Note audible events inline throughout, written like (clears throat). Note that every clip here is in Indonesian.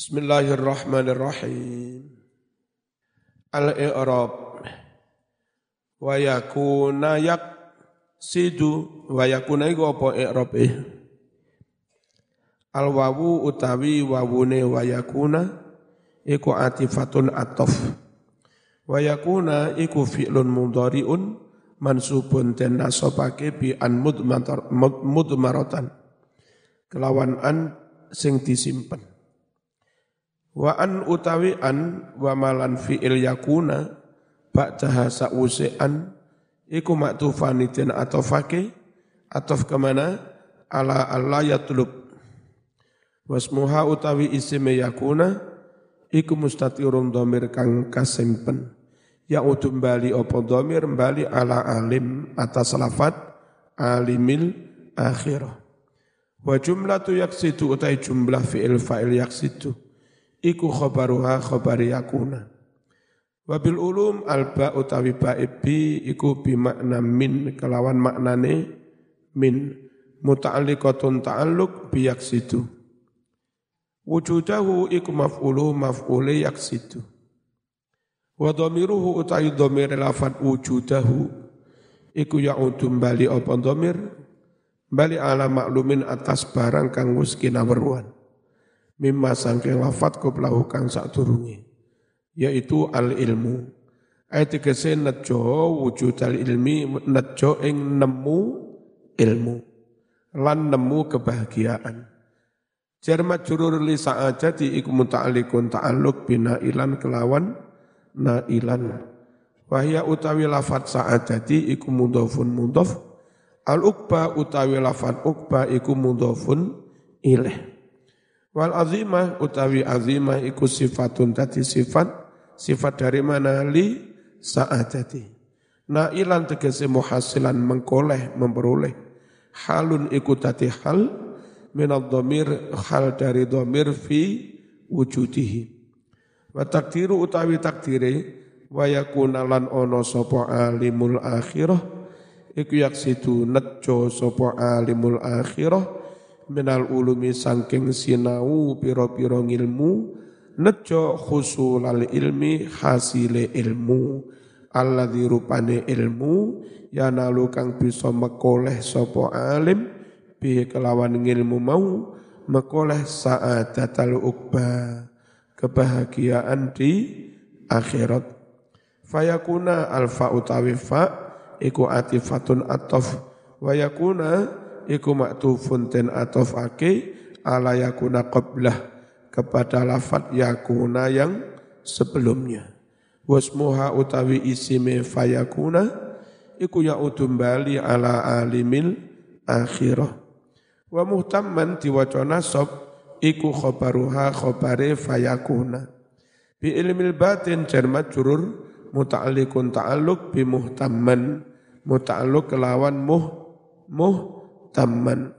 Bismillahirrahmanirrahim. Al-i'rab wa yakuna yak sidu wa yakuna iku apa i'rab eh? Al wawu utawi wawune wa yakuna iku atifatun atof. Wa yakuna iku fi'lun mudhari'un mansubun den nasabake bi an mudmaratan. Kelawan an sing disimpen. Wa an utawi an wa malan fi'il yakuna ba'daha sa'use an iku maktufan den atofake atof ke mana? Ala Allah yatlub. Wasmuha utawi isime yakuna iku mustatirun domir kang kasimpen. Ya udum bali opo domir bali ala alim atas lafat alimil akhirah. Wa jumlatu yaksidu utai jumlah fi'il fa'il yaksidu iku khabaruha khabari yakuna. Wabil ulum alba utawi ba'ibi iku bimakna min kelawan maknane min. Muta'alliqatun ta'alluq biyaksidu wujudahu iku maf'ulu maf'ule yaksidu wa dhamiruhu utawi dhamir lafat wujudahu iku ya'udum bali apa dhamir? Bali ala maklumin atas barang kang wis kinaweruan mimma sangking lafat koplahu kang turungi yaitu al ilmu ayat tegese nejo wujud al ilmi nejo ing nemu ilmu lan nemu kebahagiaan Jarmat jurur li sa'ajati iku muta'alikun ta'aluk bina ilan kelawan na ilan. Wahya utawi lafat sa'ajati iku mudhofun mudhof. Al-ukba utawi lafat ukba iku mudhofun ilih. Wal azimah utawi azimah iku sifatun tadi. Sifat sifat dari mana? Li sa'adati. Nailan tegese muhasilan mengkoleh memperoleh. Halun iku tadi hal minad dhamir hal dari dhamir fi wujudihi. Wa takdiru utawi takdire wa yakuna lan ono sapa alimul akhirah. Iku yaksidu nejo sapa alimul akhirah minal ulumi sangking sinau piro-piro ngilmu nejo khusulal ilmi hasile ilmu. Alladzi rupane ilmu yanalu kang bisa mekoleh sopo alim bi kelawan ngilmu mau mekoleh sa'adatal ukba kebahagiaan di akhirat. Fayakuna alfa utawi fa iku atifatun atof. Wayakuna iku maktufun ten atofake ala yakuna qablah kepada lafat yakuna yang sebelumnya. Wasmuha utawi isime fayakuna iku ya'udum bali ala alimil akhirah. Wa muhtamman diwaca nasab iku khobaruha khobare fayakuna. Bi ilmil batin jarmat jurur muta'alliqun ta'alluq bi muhtamman muta'alluq kelawan muh muh tamman.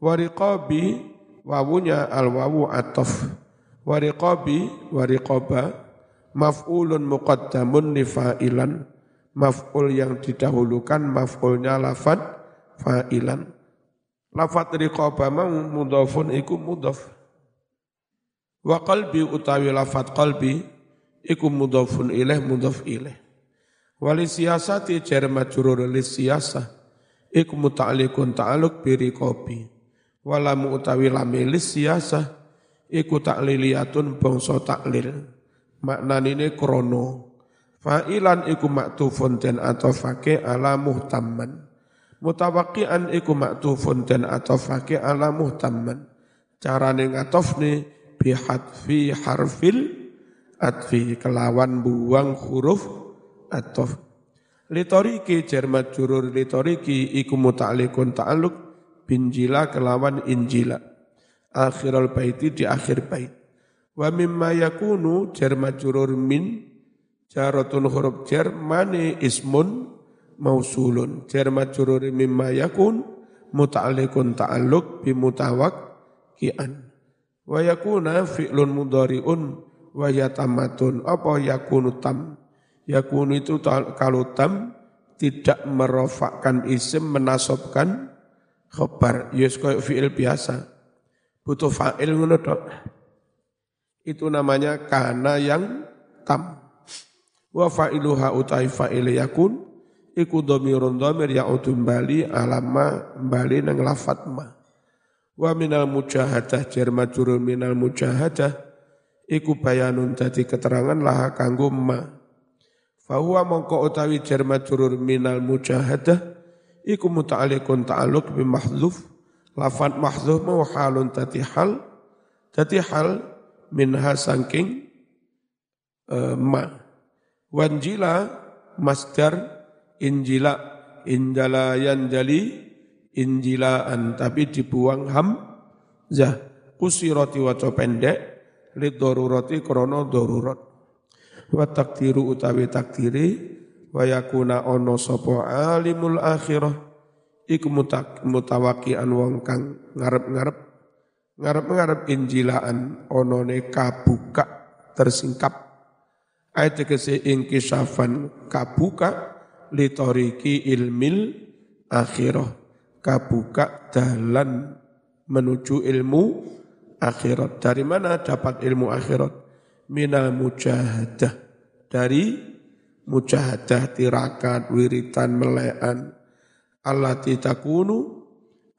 Wariqabi wawunya al wawu atof. Wariqabi wariqaba maf'ulun muqaddamun li fa'ilan. Maf'ul yang didahulukan maf'ulnya lafad fa'ilan. Lafad riqaba mau mudhafun iku mudhaf. Wa qalbi utawi lafad qalbi iku mudhafun ilaih mudhaf ilaih. Wali siasati jar majrur li siyasah iku muta'alliqun ta'alluq biri kopi. Walamu utawi lamilis siasa iku ta'liliyatun bangsa taklil maknanine krono. Fa'ilan iku maktufun den atofake ala muhtamman. Mutawakian iku maktufun den atofake ala muhtamman. Carane ngatofne bihadfi harfil atfi kelawan buang huruf atof Litoriki jermat jurur litoriki iku muta'alikun ta'aluk binjila kelawan injila. Akhirul baiti di akhir bait. Wa mimma yakunu jermat jurur min jarotun huruf jar mane ismun mausulun. Jermat jurur mimma yakun muta'alikun ta'aluk bimutawak kian. Wa yakuna fi'lun mudhari'un wa yatamatun apa yakunu tam Yakun itu kalau tam tidak merofakkan isim, menasobkan khobar. Yes, ya, kayak fi'il biasa. Butuh fa'il ngono. Itu namanya kana yang tam. Wa fa'iluha utai fa'ile yakun iku dhamirun dhamir ya'udun bali alama bali nang lafat ma. Wa minal mujahadah jar majrur minal mujahadah iku bayanun keterangan laha kanggo ma. Fahuwa mongko utawi jar majrur minal mujahadah iku muta'alliqun ta'alluq bi mahdhuf lafat mahdhuf mau tati hal tati hal minha sangking uh, ma. Wanjila masdar injila injala yanjali injilaan tapi dibuang ham zah kusiroti waco pendek lid darurati krono darurat wa takdiru utawi takdiri wa yakuna ono sapa alimul akhirah iku mutawakian wong kang ngarep-ngarep ngarep-ngarep injilaan onone kabuka tersingkap. Ayat tegese ingkisafan kabuka litoriki ilmil akhirah kabuka dalan menuju ilmu akhirat. Dari mana dapat ilmu akhirat minal mujahadah dari mujahadah tirakat wiritan melean allati takunu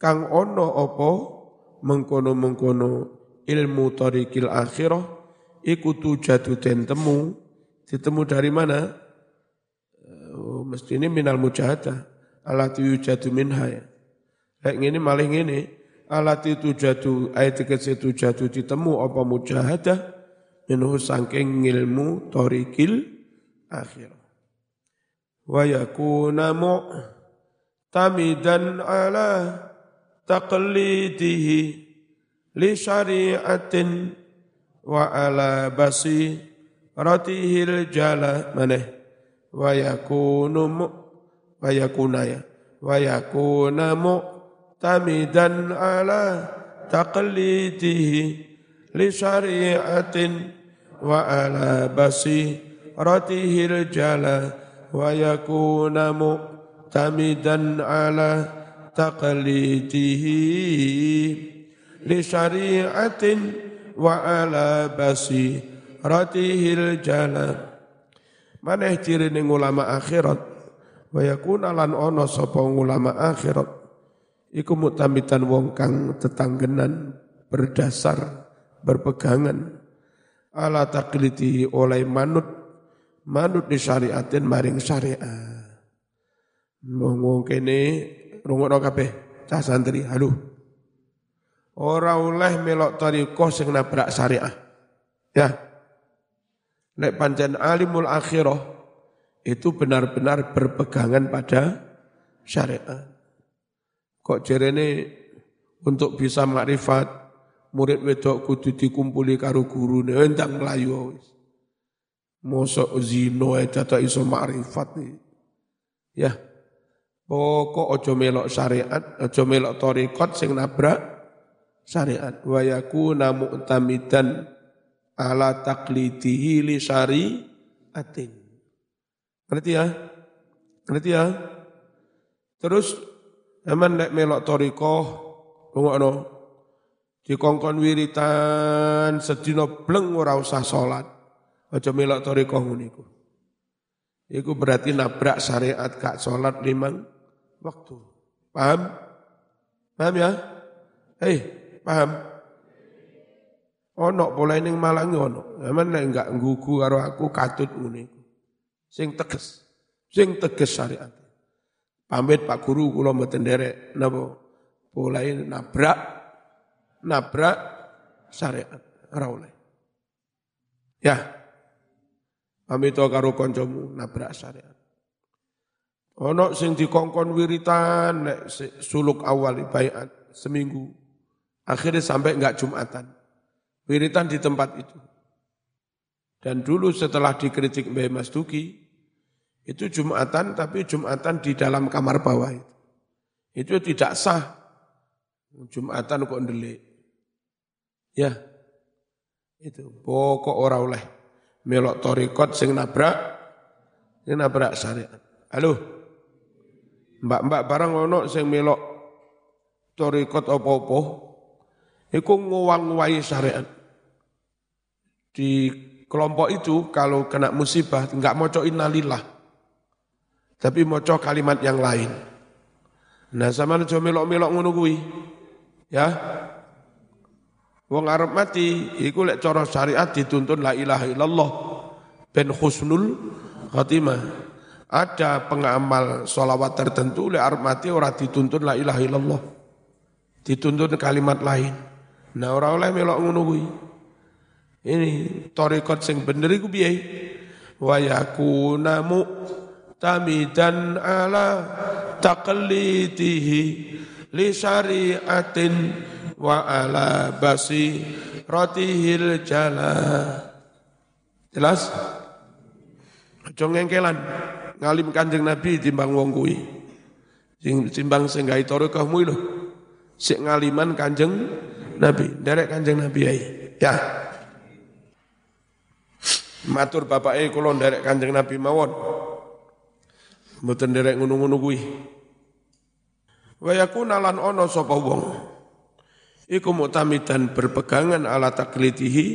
kang ono opo mengkono-mengkono ilmu torikil akhirah ikutu jatuh den temu Ditemu dari mana? Oh, mesti ini minal mujahadah. Alat yujadu minha ya. Maling ini. Alat itu jatuh, ayat itu jatuh ditemu apa mujahadah. Minuh sangking ilmu torikil akhir. Wa yakuna tamidan ala taqlidihi li syari'atin wa ala basih ratihil jala maneh wa yakunu wa yakuna ya wa yakuna mu tamidan ala taqlidihi li syari'atin wa ala basi ratihil jala wa yakuna mu tamidan ala taqlidihi li syari'atin wa ala basi ratihil jala. Maneh ciri ning ulama akhirat wa yakuna lan ono sapa ulama akhirat. Iku mutamitan wong kang tetanggenan berdasar berpegangan. Ala takliti oleh manut manut di syariatin maring syariat wong kene rungokno kabeh cah santri halo ora oleh melok tariko sing nabrak syariah. Ya. Nek pancen alimul akhirah itu benar-benar berpegangan pada syariat. Kok jerene untuk bisa makrifat murid wedok kudu dikumpuli karo gurune endang mlayu wis. Zino ae tak iso makrifat Ya. Pokok ojo melok syariat, ojo melok torikot sing nabrak syariat. Wa yakuna mu'tamidan ala taklidihi li atin. Ngerti ya? Ngerti ya? Terus eman nek melok toriko, rungokno. Dikongkon wiritan sedina bleng ora usah salat. Aja melok toriko nguniku. Iku berarti nabrak syariat gak salat limang waktu. Paham? Paham ya? Hei, paham? Ono boleh ning Malang ono. Aman nek enggak nggugu karo aku katut ngene Sing tegas. Sing tegas syariat. Pamit Pak Guru kula mboten nderek napa boleh nabrak nabrak syariat ora oleh. Ya. Pamit karo kancamu nabrak syariat. Ono sing dikongkon wiritan nek suluk awal baiat seminggu. Akhirnya sampai enggak Jumatan. Wiritan di tempat itu. Dan dulu setelah dikritik Mbak Mas Duki, itu Jumatan tapi Jumatan di dalam kamar bawah itu. Itu tidak sah. Jumatan kok ndelik. Ya. Itu pokok ora oleh melok torikot sing nabrak sing nabrak syariat. Halo. Mbak-mbak barang ono sing melok torikot opo-opo iku nguwang-nguwai syariat. di kelompok itu kalau kena musibah enggak mau innalillah. Tapi mau kalimat yang lain. Nah sama melok-melok ngono. Ya. Wong arep mati iku lek cara syariat dituntun la ilaha illallah ben husnul khatimah. Ada pengamal solawat tertentu lek arep mati ora dituntun la ilaha illallah. Dituntun kalimat lain. Nah ora oleh melok ngono kuwi. Ini torikot sing bener iku piye? Wa yakuna tamidan ala taqlidihi li syari'atin wa ala basi rotihil jala. Jelas? Aja ngengkelan ngalim Kanjeng Nabi timbang wong kuwi. Sing timbang sing gawe tarekahmu lho. Sik ngaliman Kanjeng Nabi, derek Kanjeng Nabi ai. Ya. Matur bapake kula derek Kanjeng Nabi mawon. Mboten derek ngono-ngono kuwi. Wa yakuna lan ana sapa wong iku mutamidan berpegangan ala taklidihi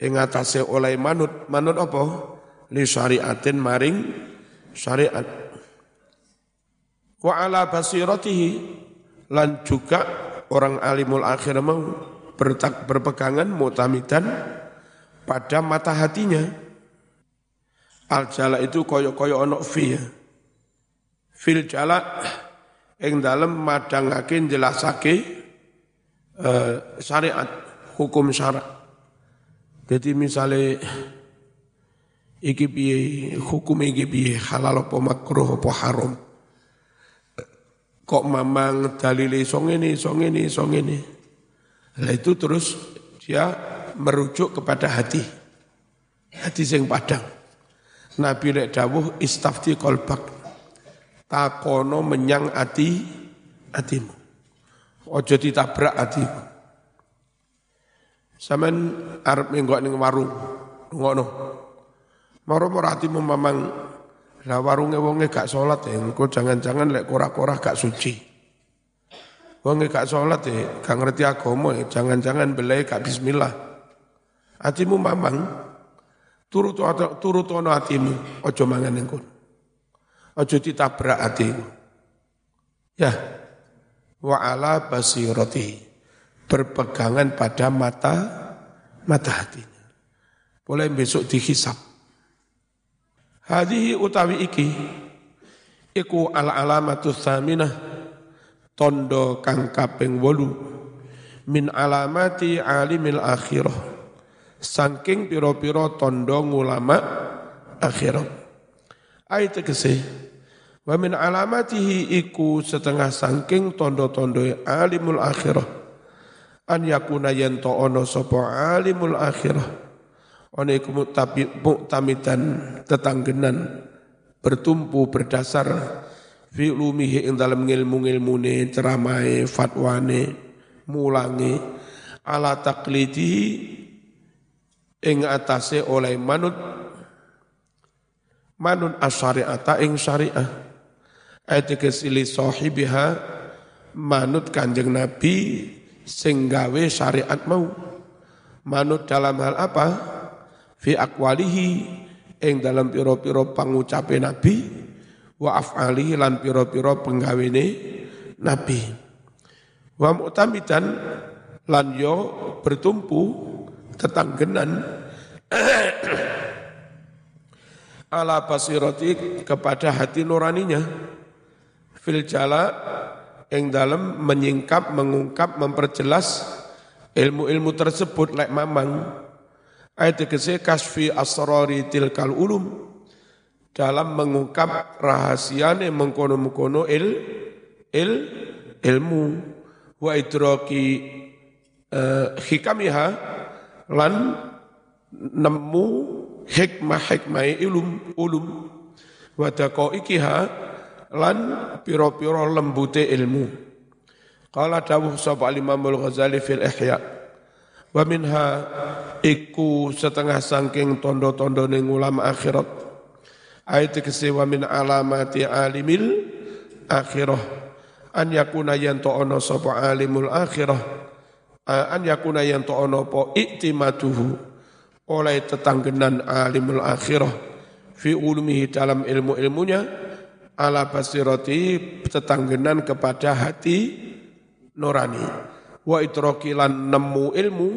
ing atase oleh manut. Manut apa? Li syariatin maring syariat. Wa ala basiratihi lan juga orang alimul akhir mau bertak, berpegangan mutamidan pada mata hatinya. Al jala itu koyo-koyo ono fi ya. Fil jala ing dalem madangake jelasake uh, syariat, hukum syarat. Jadi misalnya iki piye hukum iki piye halal apa makruh apa haram. Kok mamang dalile song ini, song ini, song ini. Nah itu terus dia merujuk kepada hati. Hati yang padang. Nabi lek dawuh istafti kolbak. Takono menyang hati hatimu. Ojo ditabrak atiku. Saman arep menggok ning warung, ngono. Maro ora atimu memang lah warunge wonge gak salat ya, engko jangan-jangan lek kora-kora gak suci. Wonge gak salat ya, gak ngerti agama ya, jangan-jangan belai gak bismillah. Atimu mamang turut turut ono atimu, ojo mangan kono. Ojo ditabrak atimu. Ya, wa ala basirati berpegangan pada mata mata hatinya. Boleh besok dihisap. Hadhihi utawi iki iku al alamatu tsaminah tondo kang kaping 8 min alamati alimil akhirah saking pira-pira tondo ngulama akhirat. Ayat tegese Wa min alamatihi iku setengah sangking tondo-tondo alimul akhirah. An yakuna yento ono sopo alimul akhirah. Ono iku muktamidan tetanggenan bertumpu berdasar fi ulumihi ing dalam ngilmu-ngilmune ceramai fatwane mulangi ala taklidihi ing atase oleh manut manun asyari'ata ing syariah ayat kesili sahibiha manut kanjeng Nabi singgawe syariat mau. Manut dalam hal apa? Fi akwalihi ing dalam piro-piro pangucape Nabi wa af'alihi lan piro-piro penggawene Nabi. Wa mu'tamidan lan yo bertumpu tetanggenan. (clears throat) Ala basirati kepada hati nuraninya fil jala yang dalam menyingkap, mengungkap, memperjelas ilmu-ilmu tersebut lek mamang. Ayat kese kasfi asrari tilkal ulum. Dalam mengungkap rahasiane mengkono-mengkono il il ilmu. Wa idraki uh, hikamiha lan nemu hikmah-hikmah ilum ulum. Wa ikiha lan piro-piro lembute ilmu. Qala dawuh sapa Imam Al-Ghazali fil Ihya. Wa minha iku setengah sangking tondo-tondo ning ulama akhirat. Ayat kese wa min alamati alimil akhirah an yakuna yanto ono sapa alimul akhirah an yakuna yanto ono po iktimatuhu oleh tetanggenan alimul akhirah fi ulumihi dalam ilmu-ilmunya ala basirati tetanggenan kepada hati nurani wa itrokilan nemu ilmu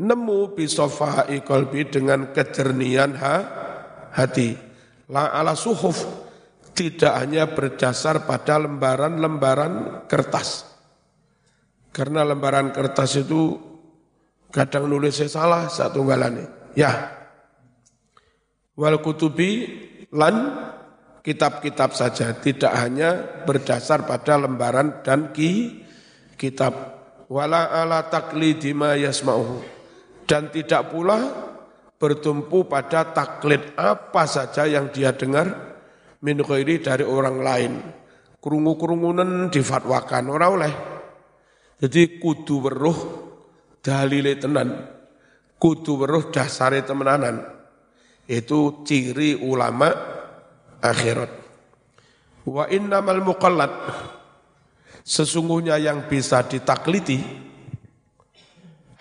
nemu bisofai qalbi dengan kejernian ha, hati la ala suhuf tidak hanya berdasar pada lembaran-lembaran kertas karena lembaran kertas itu kadang nulisnya salah satu galane. Ya. Wal kutubi lan kitab-kitab saja, tidak hanya berdasar pada lembaran dan ki kitab. Wala ala taklidi ma yasma'uhu. Dan tidak pula bertumpu pada taklid apa saja yang dia dengar min dari orang lain. Kerungu-kerungunan difatwakan orang oleh jadi kudu weruh dalile tenan. Kudu weruh dasare temenanan. Itu ciri ulama akhirat. Wa innamal muqallad sesungguhnya yang bisa ditakliti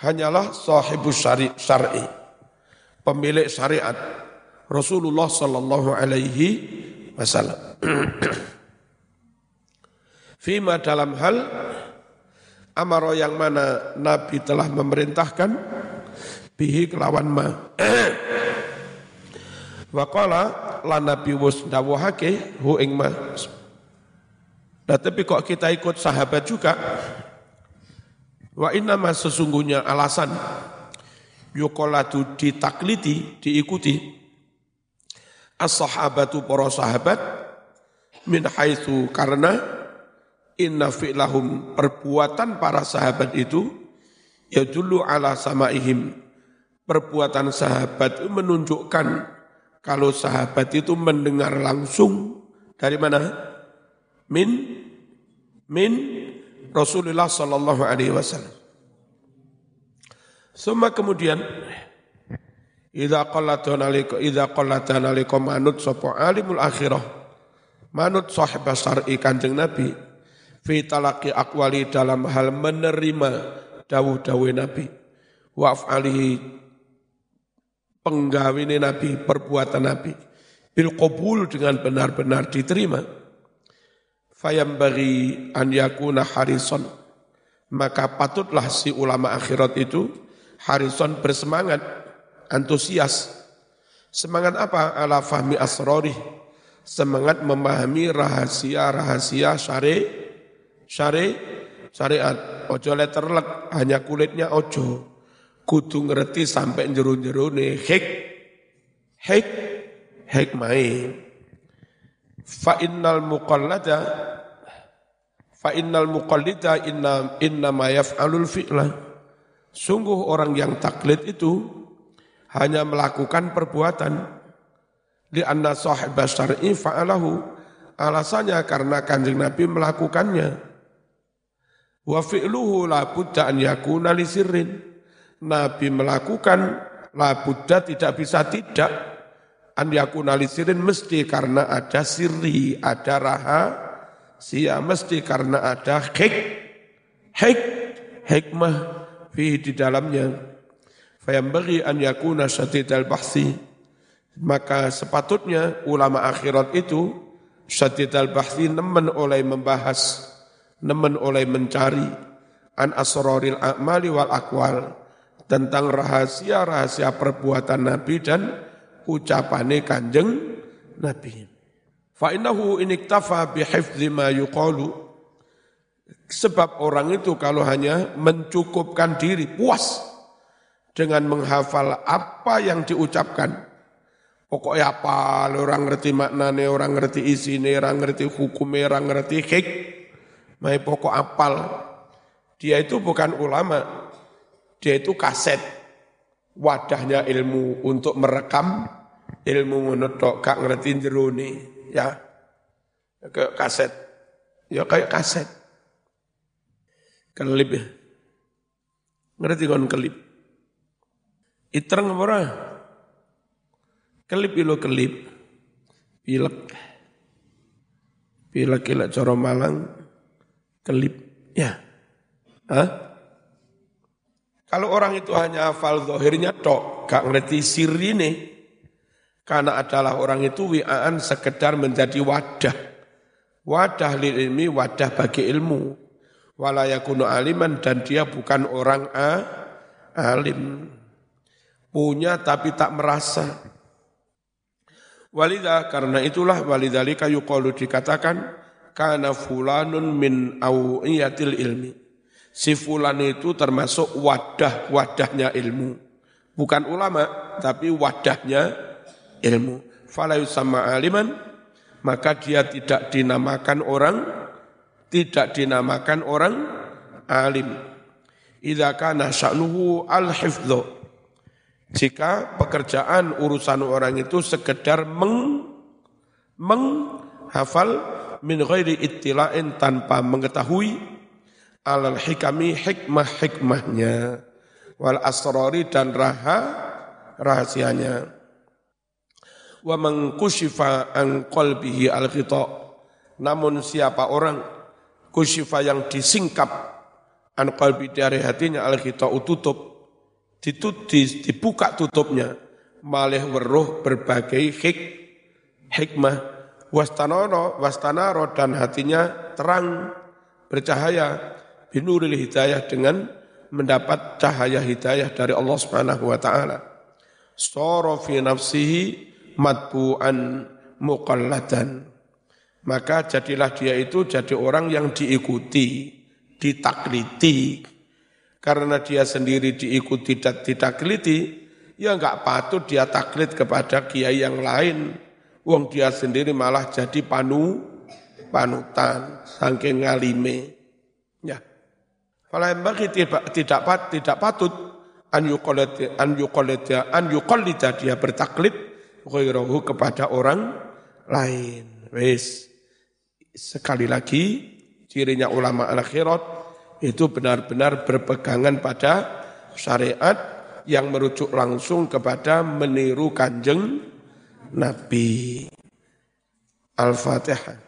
hanyalah sahibus syari syar'i pemilik syariat Rasulullah sallallahu alaihi wasallam. (clears throat) Fima dalam hal amaro yang mana Nabi telah memerintahkan bihi kelawan ma. (clears throat) Waqala la Nabi wus dawuhake hu ing ma. Nah, tapi kok kita ikut sahabat juga? Wa inna sesungguhnya alasan yukolatu ditakliti, diikuti as-sahabatu para sahabat min haitsu karena inna fi'lahum perbuatan para sahabat itu ya dulu ala samaihim perbuatan sahabat menunjukkan kalau sahabat itu mendengar langsung dari mana? Min? Min Rasulullah sallallahu alaihi wasallam. Semua kemudian Idza qallatan alaikum idza qallatan alaikum manut sapa alimul akhirah? Manut sahib syar'i Kanjeng Nabi fi talaki akwali dalam hal menerima dawuh-dawuh Nabi. Wa af'alihi penggawini Nabi, perbuatan Nabi. Bil qabul dengan benar-benar diterima. Fayam bagi an yakuna harison. Maka patutlah si ulama akhirat itu harison bersemangat antusias. Semangat apa? Ala fahmi asrori semangat memahami rahasia-rahasia syari syari syariat. Ojo letterlek hanya kulitnya ojo kudu ngerti sampai jeru-jeru nih hek hek hek mai fa innal muqallada fa innal muqallida inna inna ma yaf'alul fi'la. Sungguh orang yang taklid itu hanya melakukan perbuatan. Di anna sahib syar'i fa'alahu. Alasannya karena kanjeng Nabi melakukannya. Wa fi'luhu la budda an yakuna li sirrin. Nabi melakukan la budda tidak bisa tidak. An yakuna li sirrin mesti karena ada sirri, ada raha, sia mesti karena ada hik, hik, hikmah fi di dalamnya. bagi an yakuna syatidal bahsi. Maka sepatutnya ulama akhirat itu syatidal bahsi nemen oleh membahas nemen oleh mencari. An asroril a'mali wal akwal tentang rahasia-rahasia perbuatan Nabi dan ucapane kanjeng Nabi. Fa innahu iniktafa bihifdzi ma yuqalu sebab orang itu kalau hanya mencukupkan diri puas dengan menghafal apa yang diucapkan pokoknya apa orang ngerti maknane orang ngerti isine orang ngerti hukumnya orang ngerti hik Mai pokok apal. Dia itu bukan ulama. Dia itu kaset. Wadahnya ilmu untuk merekam ilmu menutok kak ngerti jeruni. Ya. Kayak kaset. Ya kayak kaset. Kelip ya. Ngerti kon kelip. Itreng apa Kelip ilo kelip. Pilek. Pilek ilak coro malang kelip. Ya. Hah? Kalau orang itu hanya hafal zahirnya tok, gak ngerti sirine, karena adalah orang itu wi'aan sekedar menjadi wadah. Wadah lil ilmi, wadah bagi ilmu. Walayakunu aliman dan dia bukan orang a, alim. Punya tapi tak merasa. Walida karena itulah walidhalika yuqalu dikatakan kana fulanun min awiyatil ilmi si fulan itu termasuk wadah-wadahnya ilmu. Bukan ulama, tapi wadahnya ilmu. Fala sama aliman, maka dia tidak dinamakan orang, tidak dinamakan orang alim. Idza kana sya'nuhu al-hifdhu. Jika pekerjaan urusan orang itu sekedar meng menghafal min ghairi ittila'in tanpa mengetahui alal hikami hikmah-hikmahnya wal asrori dan raha rahasianya. Wa mengkushifa an qalbihi al namun siapa orang kushifa yang disingkap an qalbi dari hatinya al tutup ditut, dibuka tutupnya malih weruh berbagai hik, hikmah. Wastanoro wastanaro dan hatinya terang bercahaya binuril hidayah dengan mendapat cahaya hidayah dari Allah Subhanahu wa taala. Fi nafsihi matbu'an muqalladan. Maka jadilah dia itu jadi orang yang diikuti, ditakliti. Karena dia sendiri diikuti dan ditakliti, ya enggak patut dia taklid kepada kiai yang lain. Wong dia sendiri malah jadi panu panutan saking ngalime. Fala bagi tidak tidak tidak patut an yuqallid an an dia bertaklid ghairahu kepada orang lain. Wis. Sekali lagi cirinya ulama al-akhirat itu benar-benar berpegangan pada syariat yang merujuk langsung kepada meniru kanjeng Nabi. Al-Fatihah.